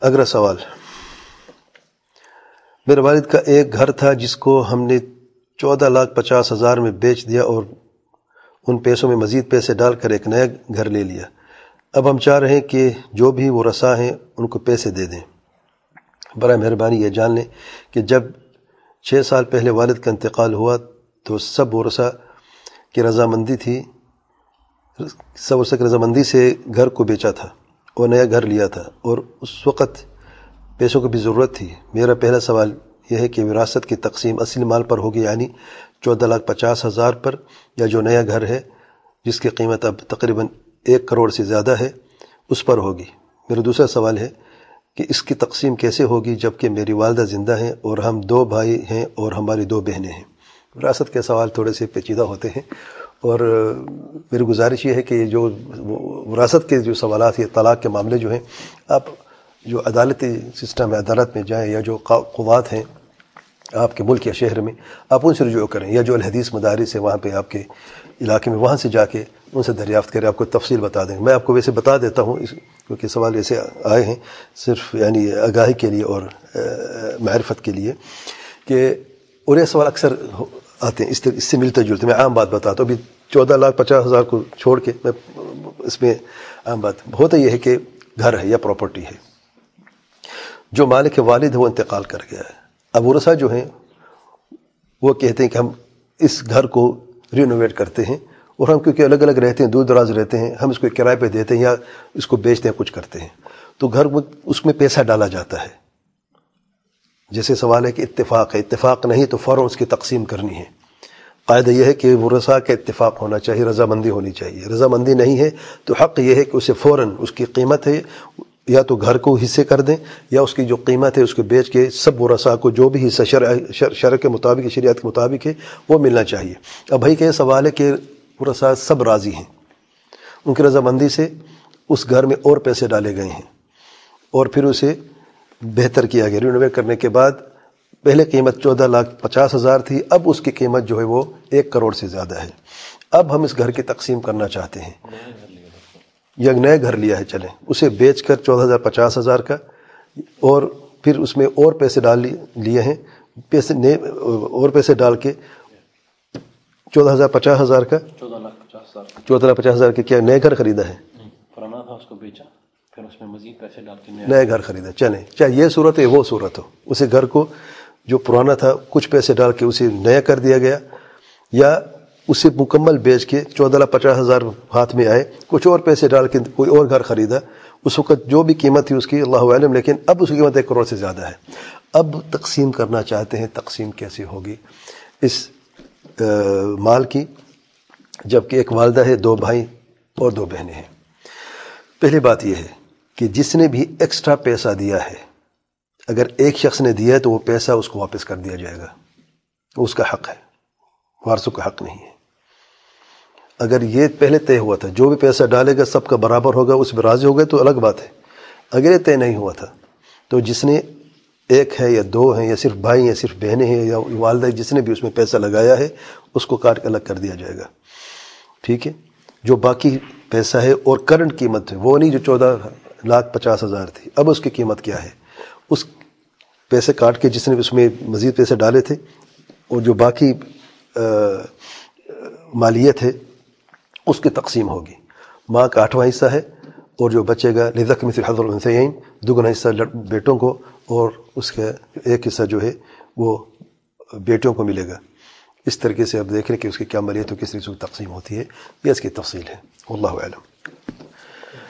اگلا سوال۔ میرے والد کا ایک گھر تھا جس کو ہم نے چودہ لاکھ پچاس ہزار میں بیچ دیا اور ان پیسوں میں مزید پیسے ڈال کر ایک نیا گھر لے لیا۔ اب ہم چاہ رہے ہیں کہ جو بھی وہ رسا ہیں ان کو پیسے دے دیں۔ برائے مہربانی یہ جان لیں کہ جب چھ سال پہلے والد کا انتقال ہوا تو سب ورثہ کی رضامندی تھی، سب ورثہ کی رضامندی سے گھر کو بیچا تھا۔ اور نیا گھر لیا تھا اور اس وقت پیسوں کی بھی ضرورت تھی۔ میرا پہلا سوال یہ ہے کہ وراثت کی تقسیم اصل مال پر ہوگی یعنی چودہ لاکھ پچاس ہزار پر یا جو نیا گھر ہے جس کی قیمت اب تقریباً ایک کروڑ سے زیادہ ہے، اس پر ہوگی۔ میرا دوسرا سوال ہے کہ اس کی تقسیم کیسے ہوگی جبکہ میری والدہ زندہ ہیں اور ہم دو بھائی ہیں اور ہماری دو بہنیں ہیں۔ وراثت کے سوال تھوڑے سے پیچیدہ ہوتے ہیں اور میری گزارش یہ ہے کہ جو وراثت کے جو سوالات یہ طلاق کے معاملے جو ہیں، آپ جو عدالتی سسٹم ہے، عدالت میں جائیں یا جو قوات ہیں آپ کے ملک یا شہر میں، آپ ان سے رجوع کریں۔ یا جو الحدیث مدارس ہے وہاں پہ آپ کے علاقے میں، وہاں سے جا کے ان سے دریافت کریں۔ آپ کو تفصیل بتا دیں۔ میں آپ کو ویسے بتا دیتا ہوں اس، کیونکہ سوال ایسے آئے ہیں صرف یعنی آگاہی کے لیے اور معرفت کے لیے کہ اور یہ سوال اکثر آتے ہیں۔ اس سے ملتے جلتے میں عام بات بتاتا ہوں۔ ابھی چودہ لاکھ پچاس ہزار کو چھوڑ کے میں اس میں عام بات ہوتا یہ ہے کہ گھر ہے یا پراپرٹی ہے۔ جو مالک والد ہے وہ انتقال کر گیا ہے۔ اب ورثہ جو ہیں، وہ کہتے ہیں کہ ہم اس گھر کو رینوویٹ کرتے ہیں اور ہم کیونکہ الگ الگ رہتے ہیں، دور دراز رہتے ہیں، ہم اس کو کرائے پہ دیتے ہیں یا اس کو بیچتے ہیں، کچھ کرتے ہیں۔ تو گھر اس میں پیسہ ڈالا جاتا ہے۔ جیسے سوال ہے کہ اتفاق ہے، اتفاق نہیں تو فوراً اس کی تقسیم کرنی ہے۔ قاعدہ یہ ہے کہ ورثہ کا اتفاق ہونا چاہیے، رضامندی ہونی چاہیے۔ رضامندی نہیں ہے تو حق یہ ہے کہ اسے فوراً اس کی قیمت ہے، یا تو گھر کو حصے کر دیں، یا اس کی جو قیمت ہے، اس کو بیچ کے سب ورثہ کو جو بھی حصہ شرع شرع کے مطابق، شریعت کے مطابق ہے، وہ ملنا چاہیے۔ اب بھائی کہ یہ سوال ہے کہ ورثہ سب راضی ہیں۔ ان کی رضامندی سے اس گھر میں اور پیسے ڈالے گئے ہیں اور پھر اسے بہتر کیا گیا رینوویٹ کرنے کے بعد پہلے قیمت چودہ لاکھ پچاس ہزار تھی اب اس کی قیمت جو ہے وہ ایک کروڑ سے زیادہ ہے۔ اب ہم اس گھر کی تقسیم کرنا چاہتے ہیں۔ یہ نئے گھر لیا ہے چلیں۔ اسے بیچ کر چودہ ہزار پچاس ہزار کا اور پھر اس میں اور پیسے ڈال لیے ہیں۔ پیسے نئے اور پیسے ڈال کے چودہ ہزار پچاس ہزار کا۔ چودہ لاکھ پچاس ہزار۔ چودہ لاکھ پچاس ہزار کے کیا نئے گھر خریدا ہے؟ پرانا تھا اس کو بیچا۔ پھر اس میں مزید پیسے ڈال کے نئے گھر خریدا۔ چلیں چاہے یہ صورت ہے وہ صورت ہو۔ اسے گھر کو جو پرانا تھا، کچھ پیسے ڈال کے اسے نیا کر دیا گیا، یا اسے مکمل بیچ کے چودہ لاکھ پچاس ہزار ہاتھ میں آئے، کچھ اور پیسے ڈال کے کوئی اور گھر خریدا، اس وقت جو بھی قیمت تھی اس کی، اللہ عالم لیکن اب اس کی قیمت ایک کروڑ سے زیادہ ہے۔ اب تقسیم کرنا چاہتے ہیں، تقسیم کیسے ہوگی؟ اس مال کی جبکہ ایک والدہ ہے، دو بھائی اور دو بہنیں ہیں۔ پہلی بات یہ ہے کہ جس نے بھی ایکسٹرا پیسہ دیا ہے اگر ایک شخص نے دیا ہے تو وہ پیسہ اس کو واپس کر دیا جائے گا۔ وہ اس کا حق ہے۔ وارثوں کا حق نہیں ہے۔ اگر یہ پہلے طے ہوا تھا، جو بھی پیسہ ڈالے گا، سب کا برابر ہوگا، اس میں راضی ہو گئے، تو الگ بات ہے۔ اگر یہ طے نہیں ہوا تھا، تو جس نے ایک ہے یا دو ہیں، یا صرف بھائی یا صرف بہنیں ہیں، یا والدہ جس نے بھی اس میں پیسہ لگایا ہے، اس کو کاٹ کے الگ کر دیا جائے گا۔ ٹھیک ہے؟ جو باقی پیسہ ہے اور کرنٹ قیمت ہے، وہ نہیں جو چودہ لاکھ پچاس ہزار تھی۔ اب اس کی قیمت کیا ہے؟ اس پیسے کاٹ کے جس نے اس میں مزید پیسے ڈالے تھے اور جو باقی مالیت ہے، اس کی تقسیم ہوگی۔ ماں کا آٹھواں حصہ ہے اور جو بچے گا لذک مثل حضر الحسین دگنا حصہ بیٹوں کو اور اس کا ایک حصہ جو ہے، وہ بیٹوں کو ملے گا۔ اس طریقے سے اب دیکھ لیں کہ اس کی کیا ملیت و کس طریقے سے تقسیم ہوتی ہے۔ یہ اس کی تفصیل ہے۔ اللہ علم